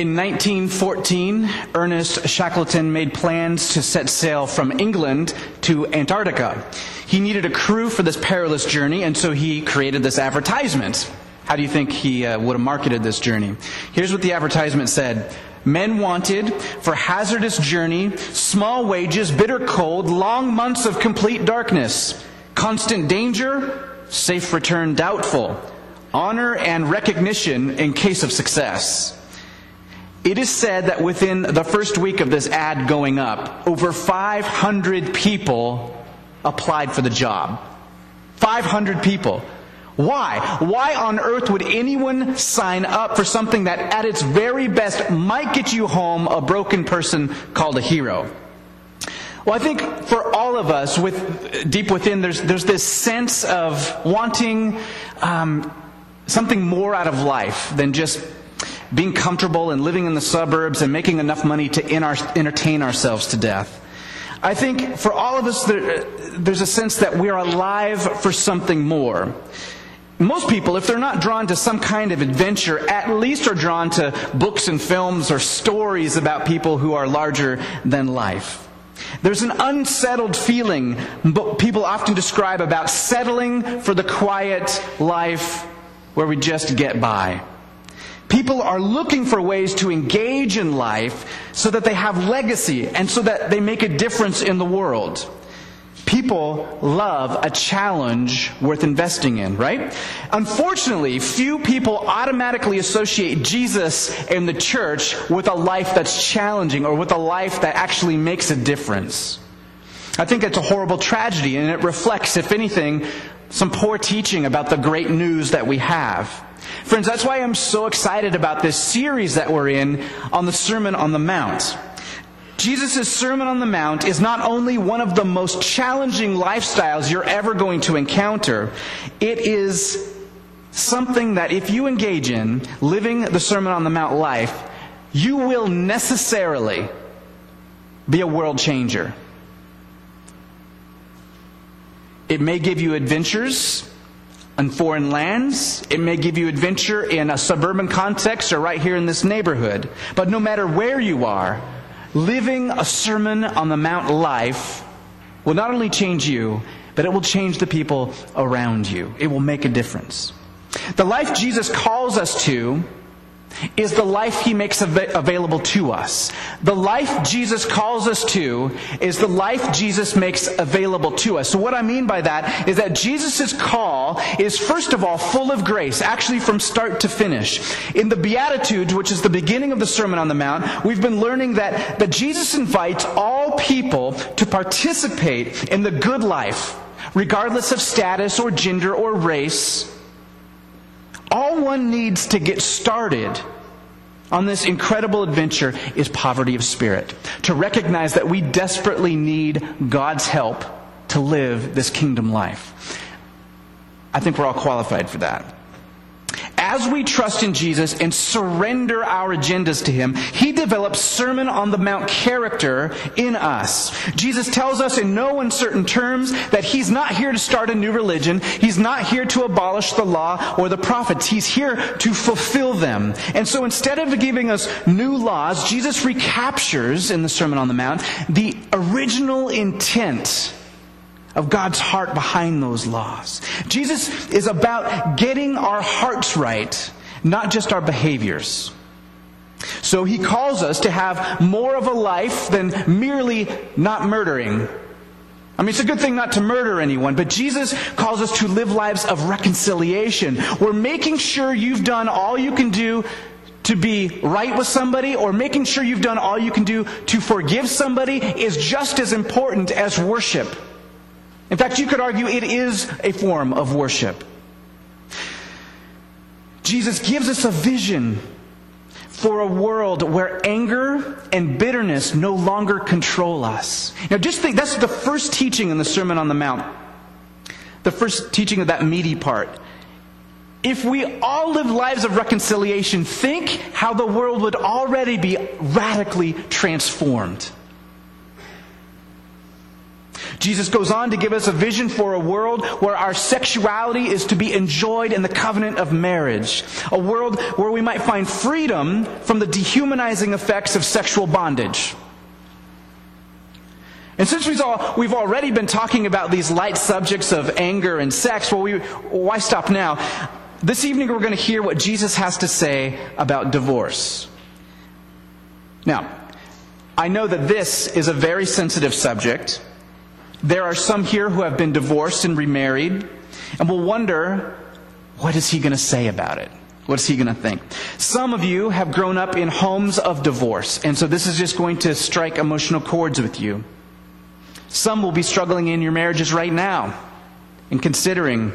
In 1914, Ernest Shackleton made plans to set sail from England to Antarctica. He needed a crew for this perilous journey, and so he created this advertisement. How do you think he uh, would have marketed this journey? Here's what the advertisement said. Men wanted for hazardous journey, small wages, bitter cold, long months of complete darkness, constant danger, safe return doubtful, honor and recognition in case of success. It is said that within the first week of this ad going up, over 500 people applied for the job. 500 people. Why? Why on earth would anyone sign up for something that at its very best might get you home a broken person called a hero? Well, I think for all of us, with deep within, there's there's this sense of wanting um, something more out of life than just being comfortable and living in the suburbs and making enough money to our, entertain ourselves to death. I think for all of us, there, there's a sense that we are alive for something more. Most people, if they're not drawn to some kind of adventure, at least are drawn to books and films or stories about people who are larger than life. There's an unsettled feeling people often describe about settling for the quiet life where we just get by. People are looking for ways to engage in life so that they have legacy and so that they make a difference in the world. People love a challenge worth investing in, right? Unfortunately, few people automatically associate Jesus and the church with a life that's challenging or with a life that actually makes a difference. I think it's a horrible tragedy and it reflects, if anything, some poor teaching about the great news that we have. Friends, that's why I'm so excited about this series that we're in on the Sermon on the Mount. Jesus' Sermon on the Mount is not only one of the most challenging lifestyles you're ever going to encounter, it is something that if you engage in, living the Sermon on the Mount life, you will necessarily be a world changer. It may give you adventures in foreign lands. It may give you adventure in a suburban context or right here in this neighborhood. But no matter where you are, living a Sermon on the Mount life will not only change you, but it will change the people around you. It will make a difference. The life Jesus calls us to is the life he makes av- available to us. The life Jesus calls us to is the life Jesus makes available to us. So what I mean by that is that Jesus' call is first of all full of grace, actually from start to finish. In the Beatitudes, which is the beginning of the Sermon on the Mount, we've been learning that, that Jesus invites all people to participate in the good life, regardless of status or gender or race all one needs to get started on this incredible adventure is poverty of spirit. To recognize that we desperately need God's help to live this kingdom life. I think we're all qualified for that as we trust in Jesus and surrender our agendas to Him, He develops Sermon on the Mount character in us. Jesus tells us in no uncertain terms that He's not here to start a new religion. He's not here to abolish the law or the prophets. He's here to fulfill them. And so instead of giving us new laws, Jesus recaptures in the Sermon on the Mount the original intent of God's heart behind those laws. Jesus is about getting our hearts right, not just our behaviors. So he calls us to have more of a life than merely not murdering. I mean, it's a good thing not to murder anyone, but Jesus calls us to live lives of reconciliation. We're making sure you've done all you can do to be right with somebody or making sure you've done all you can do to forgive somebody is just as important as worship. In fact, you could argue it is a form of worship. Jesus gives us a vision for a world where anger and bitterness no longer control us. Now, just think that's the first teaching in the Sermon on the Mount. The first teaching of that meaty part. If we all live lives of reconciliation, think how the world would already be radically transformed. Jesus goes on to give us a vision for a world where our sexuality is to be enjoyed in the covenant of marriage. A world where we might find freedom from the dehumanizing effects of sexual bondage. And since we've, we've already been talking about these light subjects of anger and sex, well, we, why stop now? This evening we're going to hear what Jesus has to say about divorce. Now, I know that this is a very sensitive subject. There are some here who have been divorced and remarried, and will wonder, what is he going to say about it? What is he going to think? Some of you have grown up in homes of divorce, and so this is just going to strike emotional chords with you. Some will be struggling in your marriages right now and considering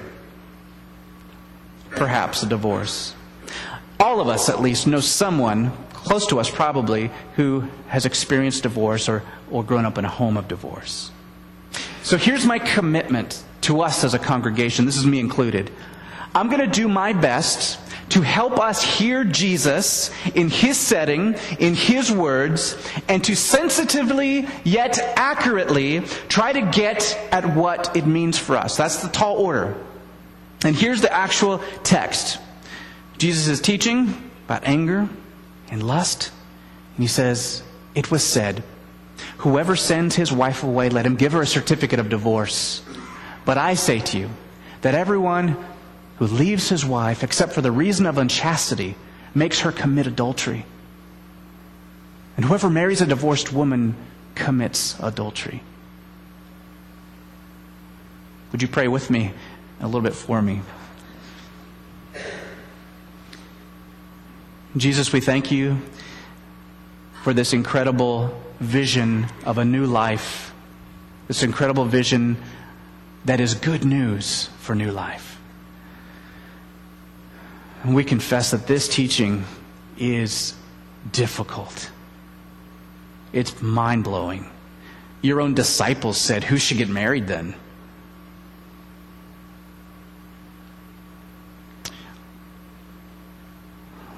perhaps a divorce. All of us, at least, know someone close to us, probably, who has experienced divorce or, or grown up in a home of divorce. So here's my commitment to us as a congregation. This is me included. I'm going to do my best to help us hear Jesus in His setting, in His words, and to sensitively yet accurately try to get at what it means for us. That's the tall order. And here's the actual text Jesus is teaching about anger and lust, and He says, It was said, Whoever sends his wife away, let him give her a certificate of divorce. But I say to you that everyone who leaves his wife, except for the reason of unchastity, makes her commit adultery. And whoever marries a divorced woman commits adultery. Would you pray with me a little bit for me? Jesus, we thank you for this incredible vision of a new life, this incredible vision that is good news for new life. And we confess that this teaching is difficult. It's mind blowing. Your own disciples said, Who should get married then?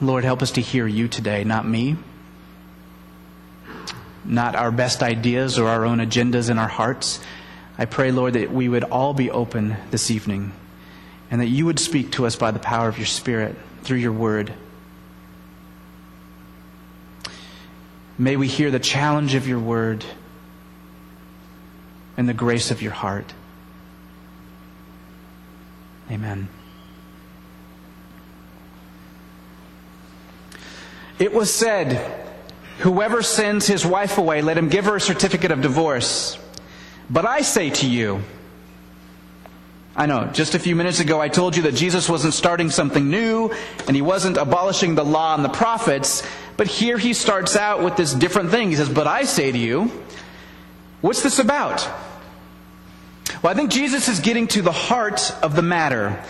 Lord, help us to hear you today, not me, not our best ideas or our own agendas in our hearts. I pray, Lord, that we would all be open this evening and that you would speak to us by the power of your Spirit through your word. May we hear the challenge of your word and the grace of your heart. Amen. It was said, Whoever sends his wife away, let him give her a certificate of divorce. But I say to you, I know, just a few minutes ago I told you that Jesus wasn't starting something new and he wasn't abolishing the law and the prophets, but here he starts out with this different thing. He says, But I say to you, what's this about? Well, I think Jesus is getting to the heart of the matter.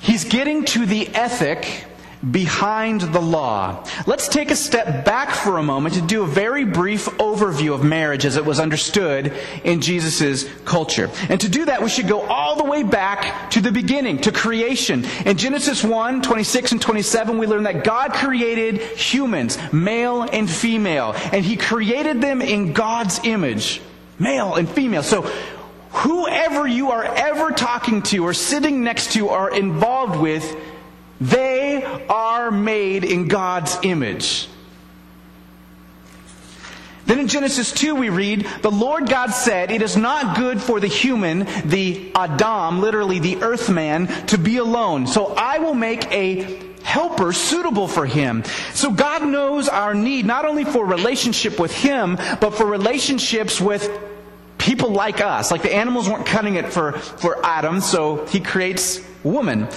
He's getting to the ethic behind the law. Let's take a step back for a moment to do a very brief overview of marriage as it was understood in Jesus' culture. And to do that, we should go all the way back to the beginning, to creation. In Genesis 1, 26 and 27, we learn that God created humans, male and female, and He created them in God's image, male and female. So, whoever you are ever talking to or sitting next to or involved with, they are made in God's image. Then in Genesis 2 we read, The Lord God said, It is not good for the human, the Adam, literally the earth man, to be alone. So I will make a helper suitable for him. So God knows our need, not only for relationship with him, but for relationships with people like us. Like the animals weren't cutting it for, for Adam, so he creates woman.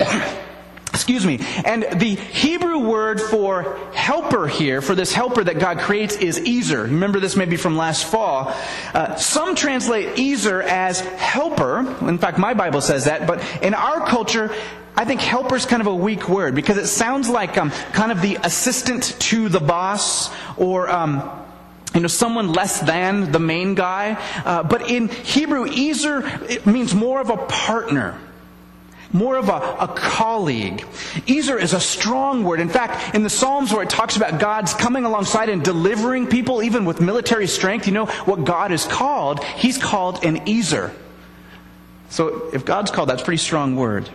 Excuse me. And the Hebrew word for helper here, for this helper that God creates, is Ezer. Remember this maybe from last fall. Uh, some translate Ezer as helper. In fact, my Bible says that. But in our culture, I think helper is kind of a weak word because it sounds like um, kind of the assistant to the boss or. Um, you know, someone less than the main guy. Uh, but in Hebrew, Ezer, means more of a partner. More of a, a colleague. Ezer is a strong word. In fact, in the Psalms where it talks about God's coming alongside and delivering people, even with military strength, you know what God is called? He's called an Ezer. So if God's called, that's a pretty strong word.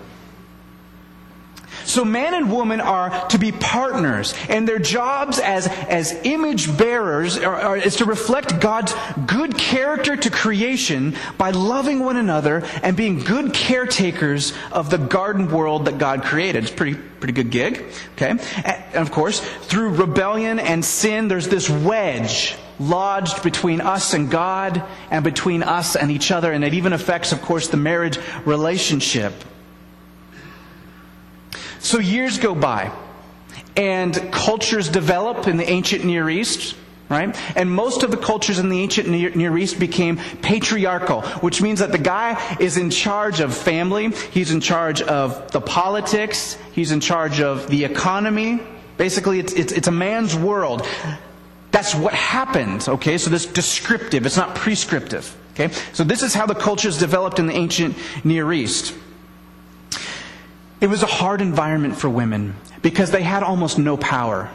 So man and woman are to be partners, and their jobs as, as image bearers are, are, is to reflect God's good character to creation by loving one another and being good caretakers of the garden world that God created. It's pretty, pretty good gig. Okay? And of course, through rebellion and sin, there's this wedge lodged between us and God and between us and each other, and it even affects, of course, the marriage relationship. So years go by, and cultures develop in the ancient Near East, right? And most of the cultures in the ancient Near East became patriarchal, which means that the guy is in charge of family, he's in charge of the politics, he's in charge of the economy. Basically, it's, it's, it's a man's world. That's what happened, okay? So this descriptive, it's not prescriptive, okay? So this is how the cultures developed in the ancient Near East. It was a hard environment for women because they had almost no power.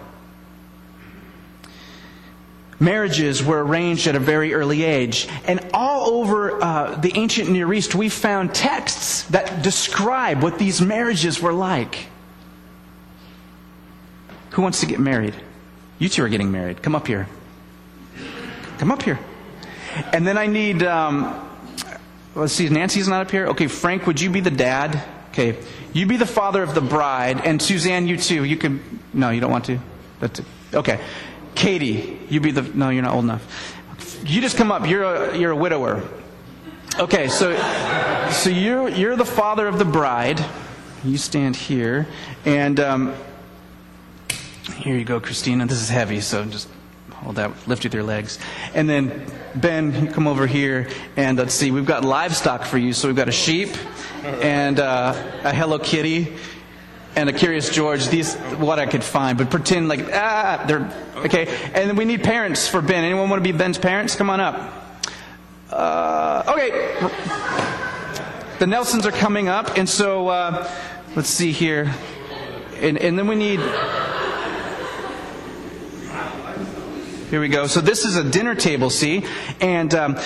Marriages were arranged at a very early age. And all over uh, the ancient Near East, we found texts that describe what these marriages were like. Who wants to get married? You two are getting married. Come up here. Come up here. And then I need, um, let's see, Nancy's not up here. Okay, Frank, would you be the dad? Okay, you be the father of the bride, and Suzanne, you too. You can. No, you don't want to. That's okay. Katie, you be the. No, you're not old enough. You just come up. You're a you're a widower. Okay, so so you're you're the father of the bride. You stand here, and um, here you go, Christina. This is heavy, so just hold that. Lift with your legs, and then Ben, you come over here, and let's see. We've got livestock for you. So we've got a sheep and uh, a Hello Kitty and a Curious George. These what I could find, but pretend like ah, they're okay. And then we need parents for Ben. Anyone want to be Ben's parents? Come on up. Uh, okay. The Nelsons are coming up, and so uh, let's see here, and, and then we need. Here we go. So this is a dinner table, see, and um,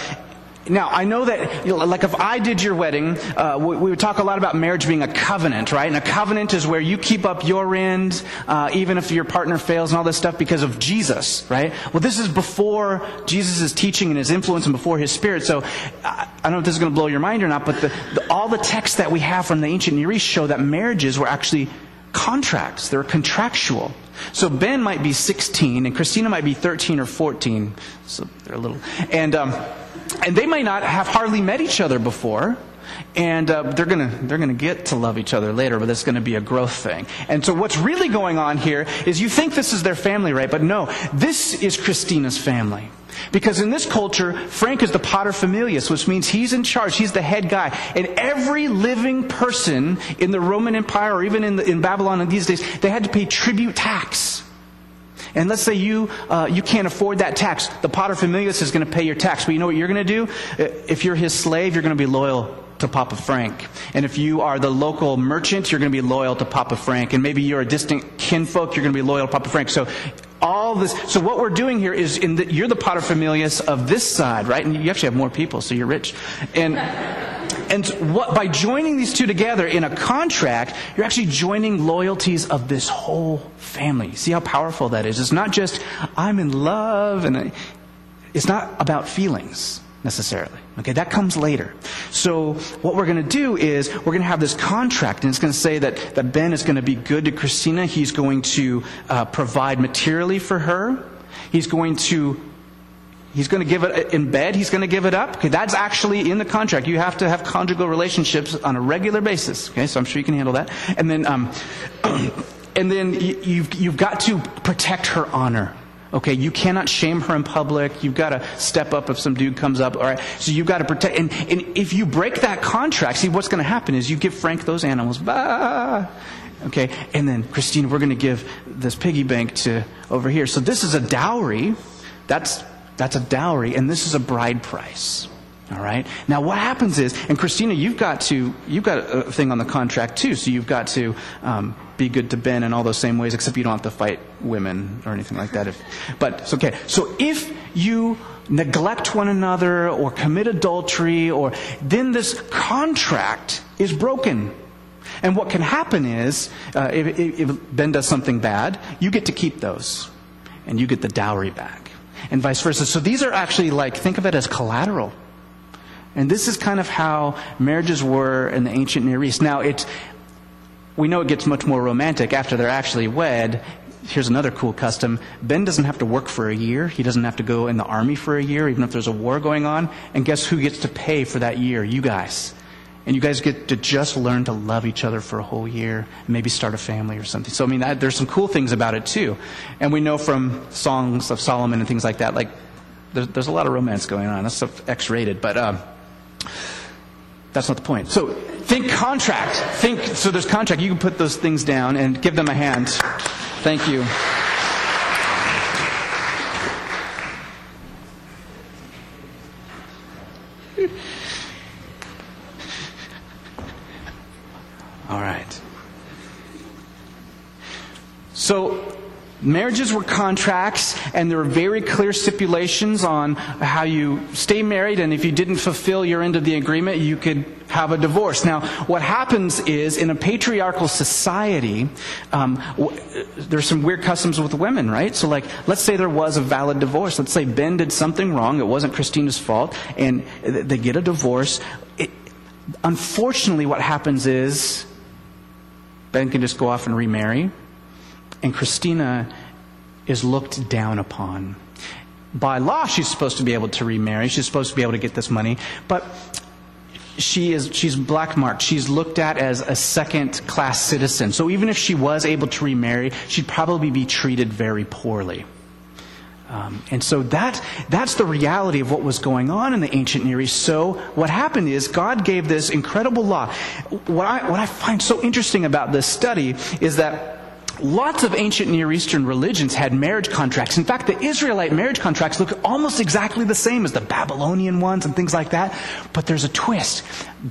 now, I know that, you know, like if I did your wedding, uh, we, we, would talk a lot about marriage being a covenant, right? And a covenant is where you keep up your end, uh, even if your partner fails and all this stuff because of Jesus, right? Well, this is before Jesus' teaching and his influence and before his spirit. So, I, I don't know if this is going to blow your mind or not, but the, the, all the texts that we have from the ancient Near East show that marriages were actually contracts. They're contractual. So Ben might be 16 and Christina might be 13 or 14. So they're a little. And, um, and they might not have hardly met each other before and uh, they're going to they're going to get to love each other later but it's going to be a growth thing and so what's really going on here is you think this is their family right but no this is christina's family because in this culture frank is the paterfamilias which means he's in charge he's the head guy and every living person in the roman empire or even in, the, in babylon in these days they had to pay tribute tax and let's say you, uh, you can't afford that tax. The paterfamilias is going to pay your tax. But you know what you're going to do? If you're his slave, you're going to be loyal to Papa Frank. And if you are the local merchant, you're going to be loyal to Papa Frank. And maybe you're a distant kinfolk, you're going to be loyal to Papa Frank. So all this. So what we're doing here is, in the, you're the paterfamilias of this side, right? And you actually have more people, so you're rich. And and what, by joining these two together in a contract, you're actually joining loyalties of this whole family. See how powerful that is? It's not just, I'm in love, and I, it's not about feelings necessarily. Okay, that comes later. So what we're going to do is we're going to have this contract, and it's going to say that, that Ben is going to be good to Christina. He's going to uh, provide materially for her. He's going to He's going to give it in bed. He's going to give it up. Okay, that's actually in the contract. You have to have conjugal relationships on a regular basis. Okay, so I'm sure you can handle that. And then, um, and then you've you've got to protect her honor. Okay, you cannot shame her in public. You've got to step up if some dude comes up. All right, so you've got to protect. And, and if you break that contract, see what's going to happen is you give Frank those animals. Bah! Okay, and then Christine, we're going to give this piggy bank to over here. So this is a dowry. That's that's a dowry, and this is a bride price. All right. Now, what happens is, and Christina, you've got to you've got a thing on the contract too. So you've got to um, be good to Ben in all those same ways, except you don't have to fight women or anything like that. If, but it's okay. So if you neglect one another or commit adultery, or then this contract is broken. And what can happen is, uh, if, if Ben does something bad, you get to keep those, and you get the dowry back, and vice versa. So these are actually like think of it as collateral. And this is kind of how marriages were in the ancient Near East. Now, it's, we know it gets much more romantic after they're actually wed. Here's another cool custom. Ben doesn't have to work for a year. He doesn't have to go in the army for a year, even if there's a war going on. And guess who gets to pay for that year? You guys. And you guys get to just learn to love each other for a whole year, and maybe start a family or something. So, I mean, that, there's some cool things about it, too. And we know from songs of Solomon and things like that, like, there's, there's a lot of romance going on. That's X rated, but. Um, that's not the point. So think contract. Think so there's contract. You can put those things down and give them a hand. Thank you. All right. So Marriages were contracts, and there were very clear stipulations on how you stay married, and if you didn't fulfill your end of the agreement, you could have a divorce. Now, what happens is, in a patriarchal society, um, w- there's some weird customs with women, right? So, like, let's say there was a valid divorce. Let's say Ben did something wrong, it wasn't Christina's fault, and they get a divorce. It, unfortunately, what happens is, Ben can just go off and remarry and Christina is looked down upon. By law, she's supposed to be able to remarry. She's supposed to be able to get this money. But she is she's black marked. She's looked at as a second class citizen. So even if she was able to remarry, she'd probably be treated very poorly. Um, and so that that's the reality of what was going on in the ancient Near East. So what happened is God gave this incredible law. What I what I find so interesting about this study is that Lots of ancient Near Eastern religions had marriage contracts. In fact, the Israelite marriage contracts look almost exactly the same as the Babylonian ones and things like that. But there's a twist.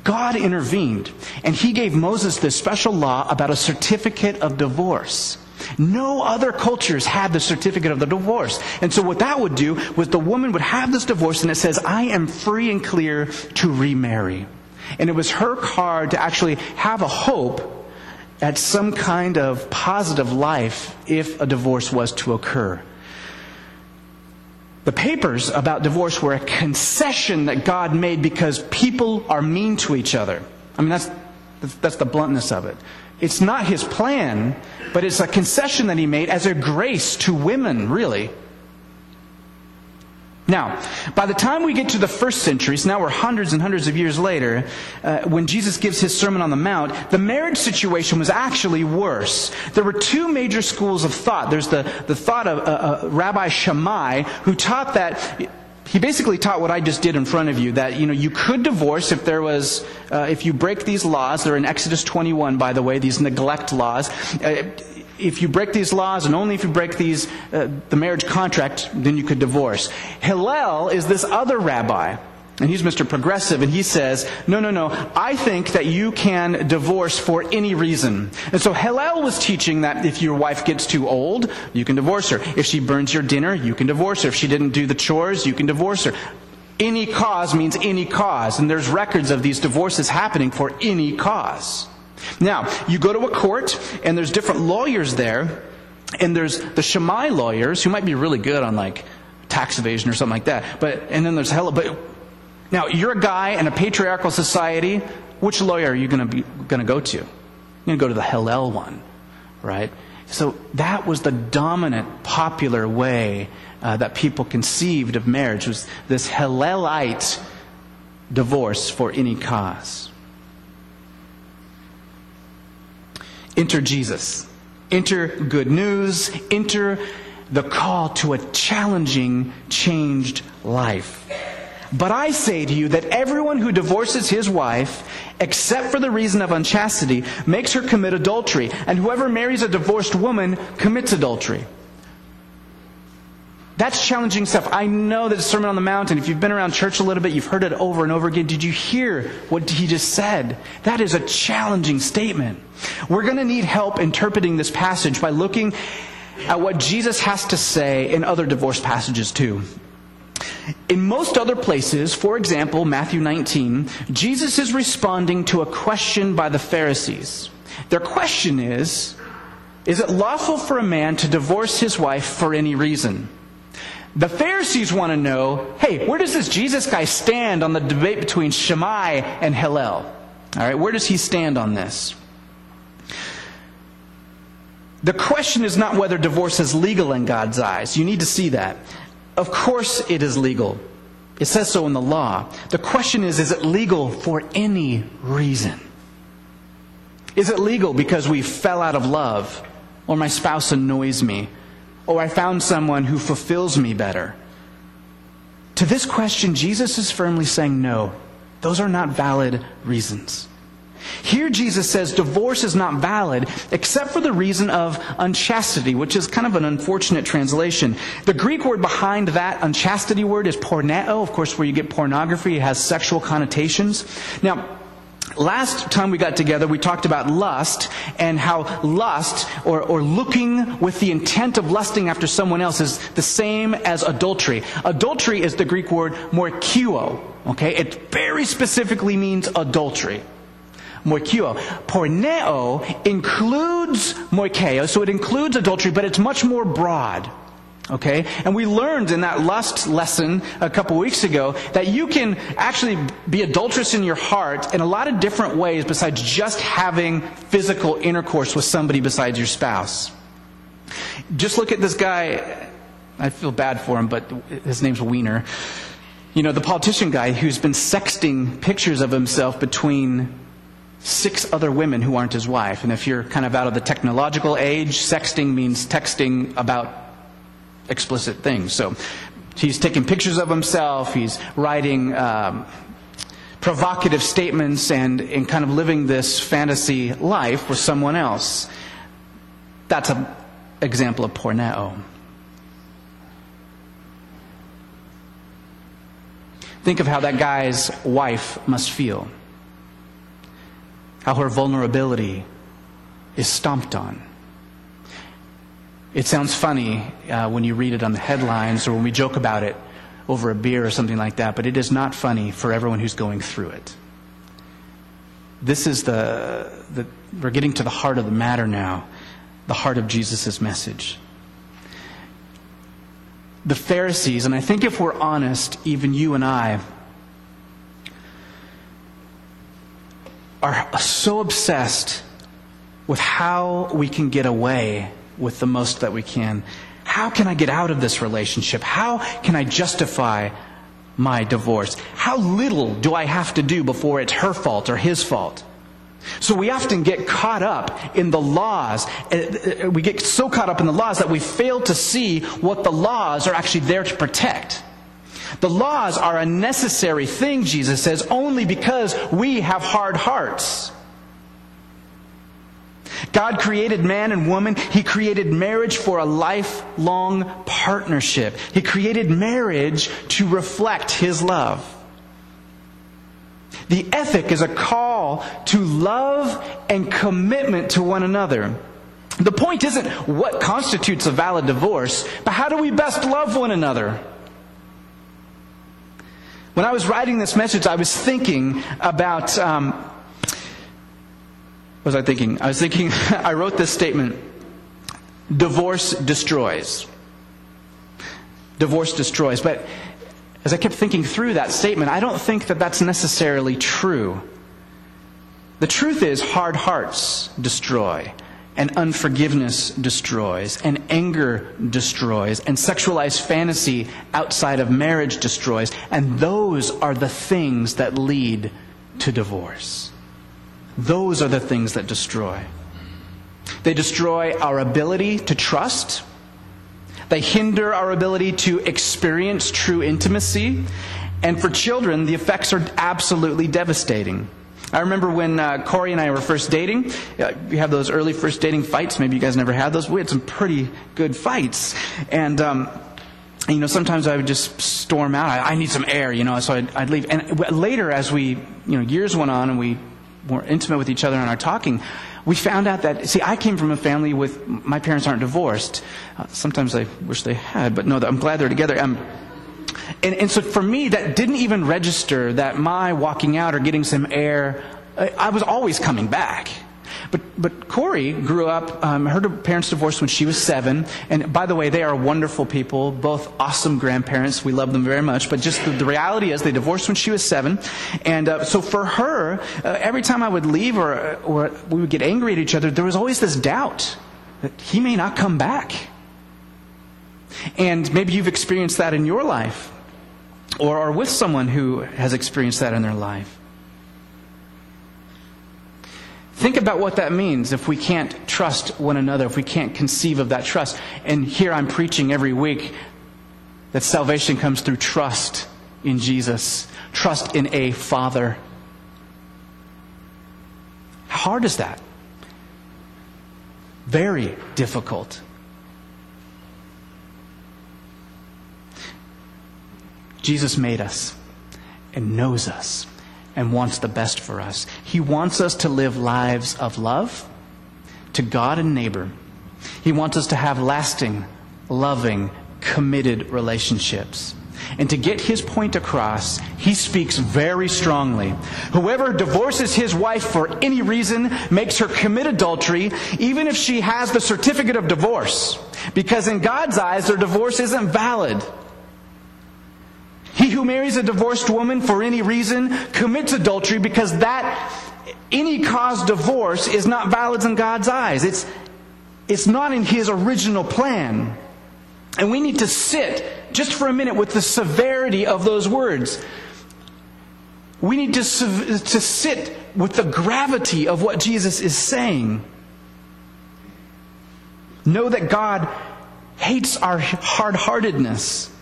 God intervened, and he gave Moses this special law about a certificate of divorce. No other cultures had the certificate of the divorce. And so what that would do was the woman would have this divorce and it says, I am free and clear to remarry. And it was her card to actually have a hope at some kind of positive life if a divorce was to occur. The papers about divorce were a concession that God made because people are mean to each other. I mean, that's, that's the bluntness of it. It's not his plan, but it's a concession that he made as a grace to women, really. Now, by the time we get to the first century, so now we're hundreds and hundreds of years later, uh, when Jesus gives his Sermon on the Mount, the marriage situation was actually worse. There were two major schools of thought. There's the, the thought of uh, uh, Rabbi Shammai, who taught that he basically taught what I just did in front of you that you know you could divorce if there was uh, if you break these laws. They're in Exodus 21, by the way, these neglect laws. Uh, if you break these laws and only if you break these, uh, the marriage contract, then you could divorce. Hillel is this other rabbi. And he's Mr. Progressive, and he says, no, no, no, I think that you can divorce for any reason. And so Hillel was teaching that if your wife gets too old, you can divorce her. If she burns your dinner, you can divorce her. If she didn't do the chores, you can divorce her. Any cause means any cause, and there's records of these divorces happening for any cause. Now, you go to a court, and there's different lawyers there, and there's the Shammai lawyers who might be really good on like tax evasion or something like that. But and then there's Hillel. But now you're a guy in a patriarchal society. Which lawyer are you going to be going to go to? You're going to go to the Hillel one, right? So that was the dominant, popular way uh, that people conceived of marriage was this Hillelite divorce for any cause. Enter Jesus. Enter good news. Enter the call to a challenging, changed life. But I say to you that everyone who divorces his wife, except for the reason of unchastity, makes her commit adultery, and whoever marries a divorced woman commits adultery. That's challenging stuff. I know that Sermon on the Mountain, if you've been around church a little bit, you've heard it over and over again. Did you hear what he just said? That is a challenging statement. We're going to need help interpreting this passage by looking at what Jesus has to say in other divorce passages too. In most other places, for example, Matthew 19, Jesus is responding to a question by the Pharisees. Their question is, is it lawful for a man to divorce his wife for any reason? The Pharisees want to know, hey, where does this Jesus guy stand on the debate between Shammai and Hillel? All right, where does he stand on this? The question is not whether divorce is legal in God's eyes. You need to see that. Of course it is legal. It says so in the law. The question is, is it legal for any reason? Is it legal because we fell out of love? Or my spouse annoys me? Or I found someone who fulfills me better? To this question, Jesus is firmly saying no. Those are not valid reasons. Here, Jesus says divorce is not valid except for the reason of unchastity, which is kind of an unfortunate translation. The Greek word behind that unchastity word is porneo, of course, where you get pornography. It has sexual connotations. Now, Last time we got together, we talked about lust and how lust, or, or looking with the intent of lusting after someone else, is the same as adultery. Adultery is the Greek word moikeuo. Okay? It very specifically means adultery moikeuo. Porneo includes moikeo, so it includes adultery, but it's much more broad. Okay? And we learned in that lust lesson a couple weeks ago that you can actually be adulterous in your heart in a lot of different ways besides just having physical intercourse with somebody besides your spouse. Just look at this guy. I feel bad for him, but his name's Weiner. You know, the politician guy who's been sexting pictures of himself between six other women who aren't his wife. And if you're kind of out of the technological age, sexting means texting about explicit things. So he's taking pictures of himself, he's writing um, provocative statements, and, and kind of living this fantasy life with someone else. That's an example of porneo. Think of how that guy's wife must feel how her vulnerability is stomped on. It sounds funny uh, when you read it on the headlines or when we joke about it over a beer or something like that, but it is not funny for everyone who's going through it. This is the, the we're getting to the heart of the matter now, the heart of Jesus' message. The Pharisees, and I think if we're honest, even you and I, are so obsessed with how we can get away with the most that we can. How can I get out of this relationship? How can I justify my divorce? How little do I have to do before it's her fault or his fault? So we often get caught up in the laws. Uh, we get so caught up in the laws that we fail to see what the laws are actually there to protect. The laws are a necessary thing, Jesus says, only because we have hard hearts. God created man and woman. He created marriage for a lifelong partnership. He created marriage to reflect His love. The ethic is a call to love and commitment to one another. The point isn't what constitutes a valid divorce, but how do we best love one another? When I was writing this message, I was thinking about. Um, was I thinking? I was thinking, I wrote this statement divorce destroys. Divorce destroys. But as I kept thinking through that statement, I don't think that that's necessarily true. The truth is, hard hearts destroy and unforgiveness destroys, and anger destroys, and sexualized fantasy outside of marriage destroys, and those are the things that lead to divorce. Those are the things that destroy. They destroy our ability to trust. They hinder our ability to experience true intimacy. And for children, the effects are absolutely devastating. I remember when uh, Corey and I were first dating. Uh, we have those early first dating fights. Maybe you guys never had those. We had some pretty good fights. And um, you know, sometimes I would just storm out. I, I need some air, you know, so I'd, I'd, leave. And later, as we, you know, years went on and we were intimate with each other and our talking, we found out that, see, I came from a family with, my parents aren't divorced. Uh, sometimes I wish they had, but no, I'm glad they're together. Um, and, and so for me, that didn't even register that my walking out or getting some air, I was always coming back. But, but Corey grew up, um, her parents divorced when she was seven. And by the way, they are wonderful people, both awesome grandparents. We love them very much. But just the, the reality is they divorced when she was seven. And uh, so for her, uh, every time I would leave or, or we would get angry at each other, there was always this doubt that he may not come back. And maybe you've experienced that in your life or are with someone who has experienced that in their life. Think about what that means if we can't trust one another, if we can't conceive of that trust. And here I'm preaching every week that salvation comes through trust in Jesus, trust in a Father. How hard is that? Very difficult. Jesus made us and knows us and wants the best for us. He wants us to live lives of love to God and neighbor. He wants us to have lasting, loving, committed relationships. And to get his point across, he speaks very strongly. Whoever divorces his wife for any reason makes her commit adultery, even if she has the certificate of divorce. Because in God's eyes, their divorce isn't valid. Who marries a divorced woman for any reason commits adultery because that any cause divorce is not valid in God's eyes. It's, it's not in His original plan. And we need to sit just for a minute with the severity of those words. We need to, to sit with the gravity of what Jesus is saying. Know that God hates our hard heartedness.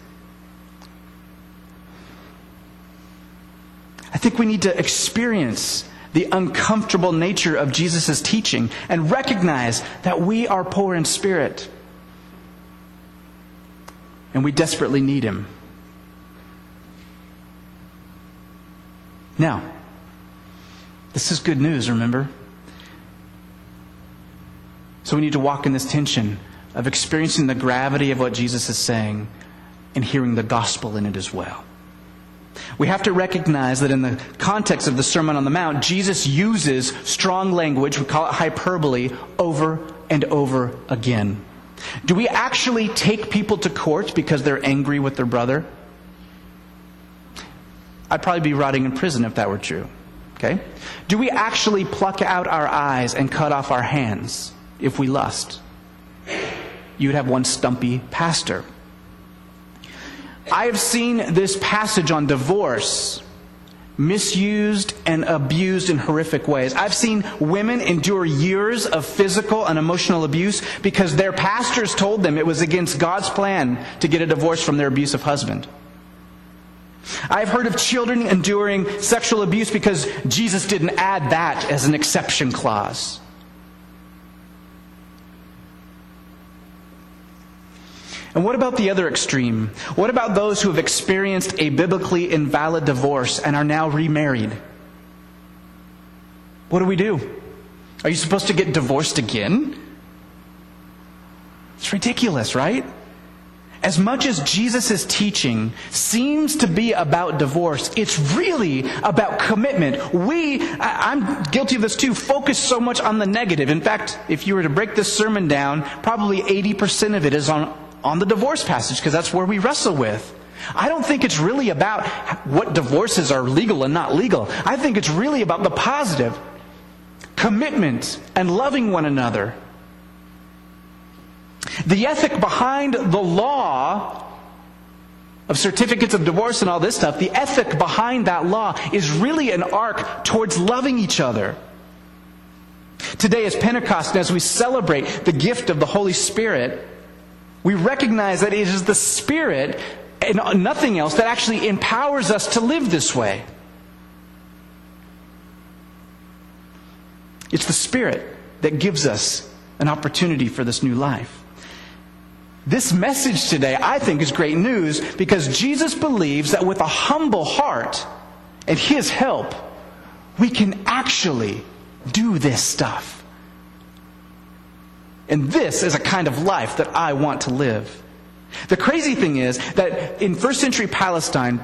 I think we need to experience the uncomfortable nature of Jesus' teaching and recognize that we are poor in spirit and we desperately need Him. Now, this is good news, remember? So we need to walk in this tension of experiencing the gravity of what Jesus is saying and hearing the gospel in it as well. We have to recognize that in the context of the Sermon on the Mount, Jesus uses strong language, we call it hyperbole, over and over again. Do we actually take people to court because they're angry with their brother? I'd probably be rotting in prison if that were true. Okay? Do we actually pluck out our eyes and cut off our hands if we lust? You'd have one stumpy pastor. I have seen this passage on divorce misused and abused in horrific ways. I've seen women endure years of physical and emotional abuse because their pastors told them it was against God's plan to get a divorce from their abusive husband. I've heard of children enduring sexual abuse because Jesus didn't add that as an exception clause. And what about the other extreme? What about those who have experienced a biblically invalid divorce and are now remarried? What do we do? Are you supposed to get divorced again? It's ridiculous, right? As much as Jesus' teaching seems to be about divorce, it's really about commitment. We, I'm guilty of this too, focus so much on the negative. In fact, if you were to break this sermon down, probably 80% of it is on on the divorce passage because that's where we wrestle with. I don't think it's really about what divorces are legal and not legal. I think it's really about the positive commitment and loving one another. The ethic behind the law of certificates of divorce and all this stuff, the ethic behind that law is really an arc towards loving each other. Today is Pentecost, and as we celebrate the gift of the Holy Spirit, we recognize that it is the Spirit and nothing else that actually empowers us to live this way. It's the Spirit that gives us an opportunity for this new life. This message today, I think, is great news because Jesus believes that with a humble heart and His help, we can actually do this stuff. And this is a kind of life that I want to live. The crazy thing is that in first century Palestine,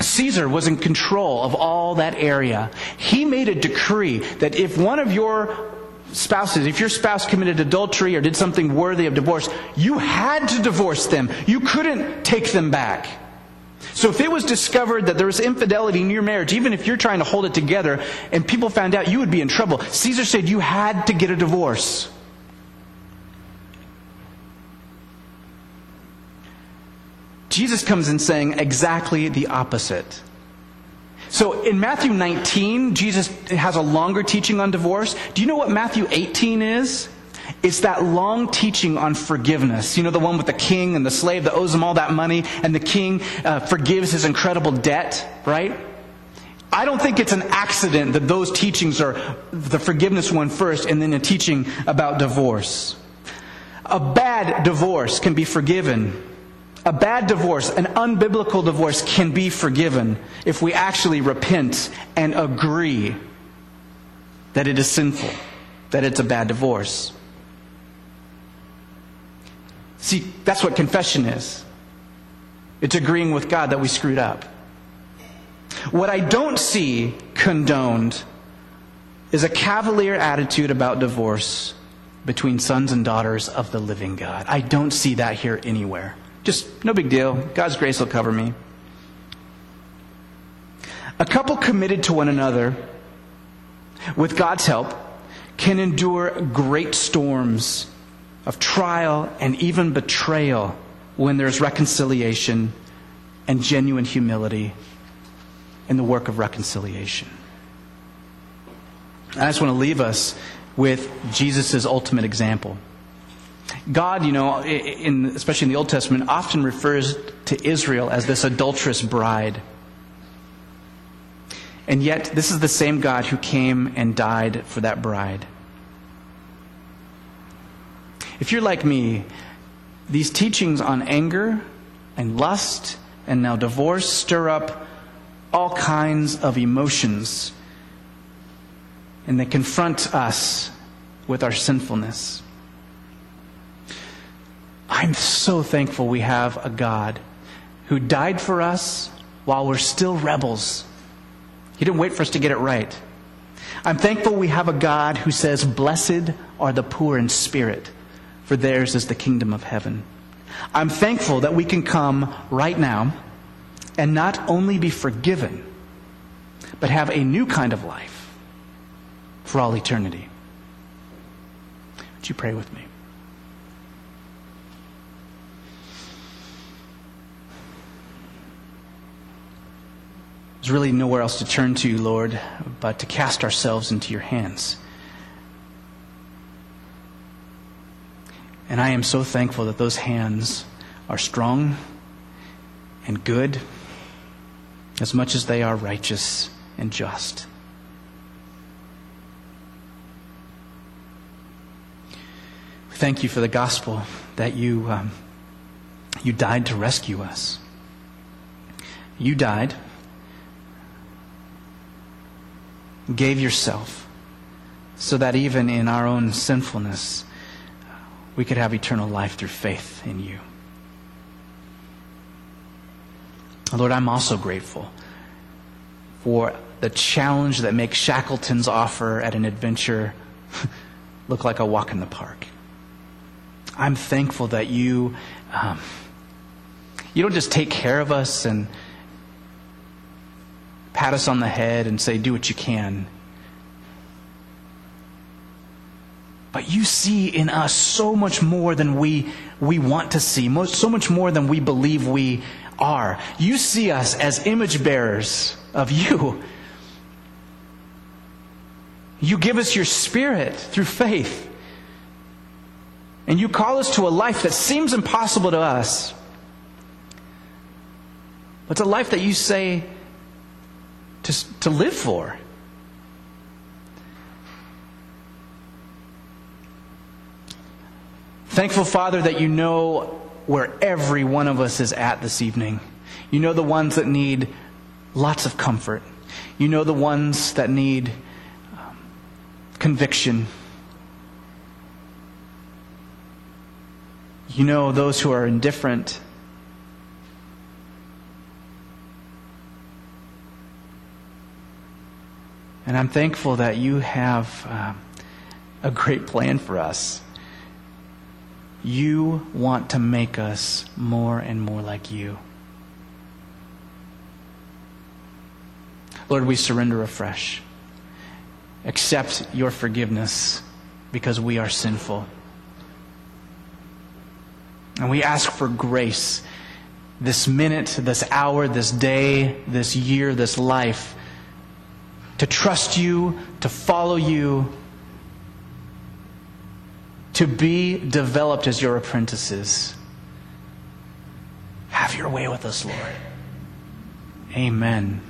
Caesar was in control of all that area. He made a decree that if one of your spouses, if your spouse committed adultery or did something worthy of divorce, you had to divorce them. You couldn't take them back. So if it was discovered that there was infidelity in your marriage, even if you're trying to hold it together and people found out, you would be in trouble. Caesar said you had to get a divorce. Jesus comes in saying exactly the opposite. So in Matthew 19, Jesus has a longer teaching on divorce. Do you know what Matthew 18 is? It's that long teaching on forgiveness. You know, the one with the king and the slave that owes him all that money, and the king uh, forgives his incredible debt, right? I don't think it's an accident that those teachings are the forgiveness one first and then a teaching about divorce. A bad divorce can be forgiven a bad divorce, an unbiblical divorce, can be forgiven if we actually repent and agree that it is sinful, that it's a bad divorce. See, that's what confession is it's agreeing with God that we screwed up. What I don't see condoned is a cavalier attitude about divorce between sons and daughters of the living God. I don't see that here anywhere. Just no big deal. God's grace will cover me. A couple committed to one another with God's help can endure great storms of trial and even betrayal when there's reconciliation and genuine humility in the work of reconciliation. I just want to leave us with Jesus' ultimate example. God, you know, in, especially in the Old Testament, often refers to Israel as this adulterous bride. And yet, this is the same God who came and died for that bride. If you're like me, these teachings on anger and lust and now divorce stir up all kinds of emotions. And they confront us with our sinfulness. I'm so thankful we have a God who died for us while we're still rebels. He didn't wait for us to get it right. I'm thankful we have a God who says, Blessed are the poor in spirit, for theirs is the kingdom of heaven. I'm thankful that we can come right now and not only be forgiven, but have a new kind of life for all eternity. Would you pray with me? There's really nowhere else to turn to, Lord, but to cast ourselves into your hands. And I am so thankful that those hands are strong and good as much as they are righteous and just. Thank you for the gospel that you, um, you died to rescue us. You died gave yourself so that even in our own sinfulness, we could have eternal life through faith in you. Lord, I'm also grateful for the challenge that makes Shackleton's offer at an adventure look like a walk in the park. I'm thankful that you, um, you don't just take care of us and pat us on the head and say, do what you can. But you see in us so much more than we, we want to see, so much more than we believe we are. You see us as image bearers of you. You give us your spirit through faith. And you call us to a life that seems impossible to us. But it's a life that you say to, to live for. Thankful, Father, that you know where every one of us is at this evening. You know the ones that need lots of comfort. You know the ones that need um, conviction. You know those who are indifferent. And I'm thankful that you have uh, a great plan for us. You want to make us more and more like you. Lord, we surrender afresh. Accept your forgiveness because we are sinful. And we ask for grace this minute, this hour, this day, this year, this life to trust you, to follow you, to be developed as your apprentices. Have your way with us, Lord. Amen.